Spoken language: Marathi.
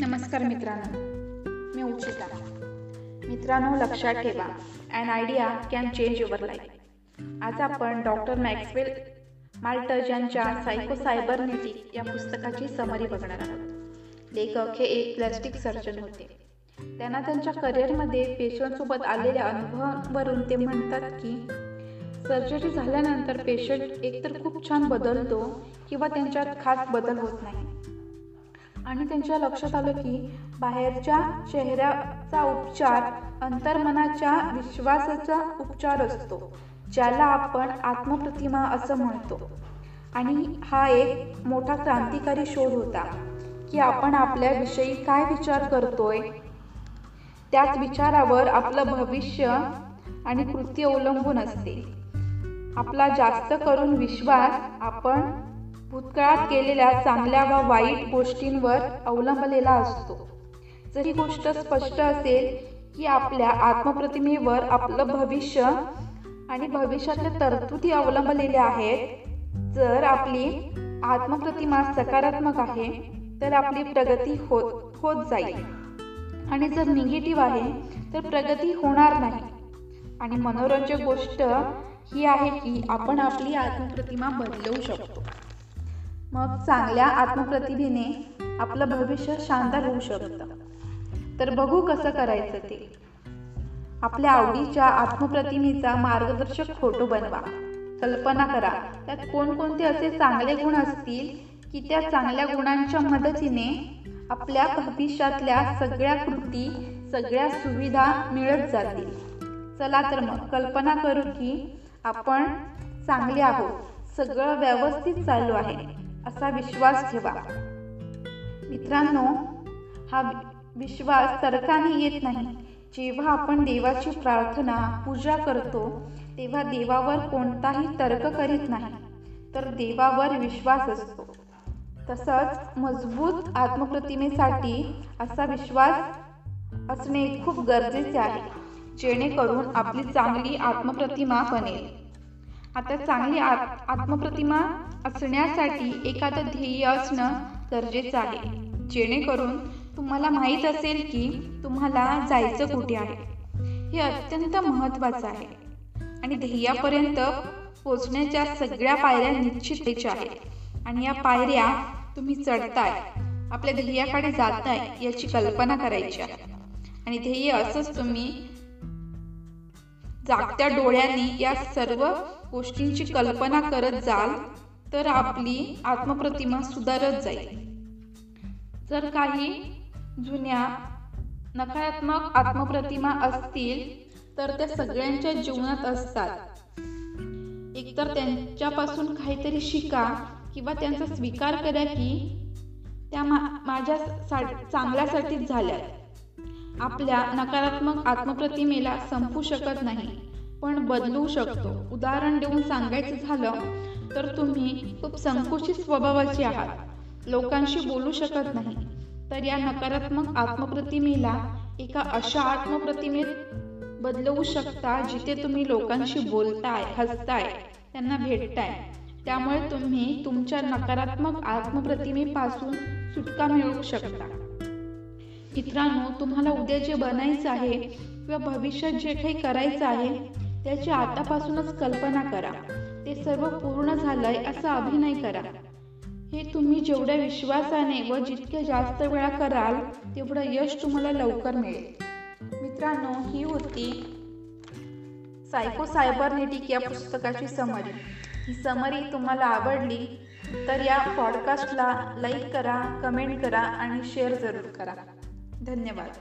नमस्कार मित्रांनो. मी उचिता. मित्रांनो लक्षात ठेवा an idea can change your life आज आपण डॉक्टर मॅक्सवेल माल्टज यांच्या सायको सायबरनेटिक या पुस्तकाची समरी बघणार आहोत. लेखक हे एक प्लॅस्टिक सर्जन होते. त्यांना त्यांच्या करिअरमध्ये पेशंटसोबत आलेल्या अनुभवावरून ते म्हणतात की सर्जरी झाल्यानंतर पेशंट एकतर खूप छान बदलतो किंवा त्यांच्यात खास बदल होत नाही. आणि त्यांच्या लक्षात आलं की बाहेरच्या चेहऱ्याचा उपचार अंतर्मनाच्या विश्वासाचा उपचार असतो ज्याला आपण आत्मप्रतिमा असं म्हणतो. आणि हा एक मोठा क्रांतिकारी शोध होता की आपण आपल्याविषयी काय विचार करतोय? त्याच विचारावर आपलं भविष्य आणि कृती अवलंबून असते. आपला जास्त करून विश्वास आपण भूतकाळात केलेल्या चांगल्या व वाईट गोष्टींवर अवलंबलेला असतो. जर ही गोष्ट स्पष्ट असेल की आपल्या आत्मप्रतिमेवर आपलं भविष्य आणि भविष्यातल्या तरतुदी अवलंबलेल्या आहेत जर आपली आत्मप्रतिमा सकारात्मक आहे तर आपली प्रगती होत होत जाईल. आणि जर निगेटिव्ह आहे तर प्रगती होणार नाही. आणि मनोरंजक गोष्ट ही आहे की आपण आपली आत्मप्रतिमा बदलवू शकतो. मग चांगल्या आत्मप्रतिभेने आपलं भविष्य शानदार होऊ शकतं. तर बघू कसं करायचं ते. आपल्या आवडीच्या आत्मप्रतिमेचा मार्गदर्शक फोटो बनवा. कल्पना करा त्यात कोणकोणते असे चांगले गुण असतील की त्या चांगल्या गुणांच्या मदतीने आपल्या भविष्यातल्या सगळ्या कृती सगळ्या सुविधा मिळत जातील. चला तर मग कल्पना करू की आपण चांगले आहोत सगळं व्यवस्थित चालू आहे. असा विश्वास ठेवा. मित्रांनो हा विश्वास तर्काने येत नाही. जेव्हा आपण देवाची प्रार्थना पूजा करतो तेव्हा देवावर कोणताही तर्क करीत नाही. तर देवावर विश्वास असतो. तसंच मजबूत आत्मप्रतिमेसाठी असा विश्वास असणे खूप गरजेचे आहे. जेणेकरून आपली चांगली आत्मप्रतिमा बनेल. आता चांगली आत आत्मप्रतिमा असण्यासाठी एखादं ध्येय असणं गरजेचं आहे. जेणेकरून तुम्हाला माहीत असेल की तुम्हाला जायचं कुठे आहे. हे अत्यंत महत्त्वाचं आहे. आणि ध्येयापर्यंत पोचण्याच्या सगळ्या पायऱ्या निश्चित आहेत. आणि या पायऱ्या तुम्ही चढताय आपल्या ध्येयाकडे जाताय याची कल्पना करायची आहे. आणि ध्येय असंच तुम्ही जागत्या डोळ्यांनी या सर्व गोष्टींची कल्पना करत जाल तर आपली आत्मप्रतिमा सुधारत जाईल. जर काही जुन्या नकारात्मक आत्मप्रतिमा असतील तर त्या सगळ्यांच्या जीवनात असतात. एकतर त्यांच्यापासून काहीतरी शिका किंवा त्यांचा स्वीकार करा की त्या मा माझ्या सा चांगल्यासाठीच झाल्या आपल्या नकारात्मक आत्मप्रतिमेला संपू शकत नाही. पण बदलू शकतो. उदाहरण देऊन सांगायचं झालं तर तुम्ही खूप संकुचित स्वभावाचे आहात. लोकांशी बोलू शकत नाही. तर या नकारात्मक आत्मप्रतिमेला एका अशा आत्मप्रतिमेत बदलवू शकता जिथे तुम्ही लोकांशी बोलताय हसताय त्यांना भेटताय. त्यामुळे तुम्ही तुमच्या नकारात्मक आत्मप्रतिमेपासून सुटका मिळवू शकता. मित्रांनो तुम्हाला उद्या जे बनायचं आहे किंवा भविष्यात जे काही करायचं आहे त्याची आतापासूनच कल्पना करा. ते सर्व पूर्ण झालंय असा अभिनय करा. हे तुम्ही जेवढ्या विश्वासाने व जितक्या जास्त वेळा कराल तेवढं यश तुम्हाला लवकर मिळेल. मित्रांनो ही होती सायको सायबरनेटिक या पुस्तकाची समरी ही समरी तुम्हाला आवडली तर या पॉडकास्टला लाईक करा कमेंट करा आणि शेअर जरूर करा. धन्यवाद.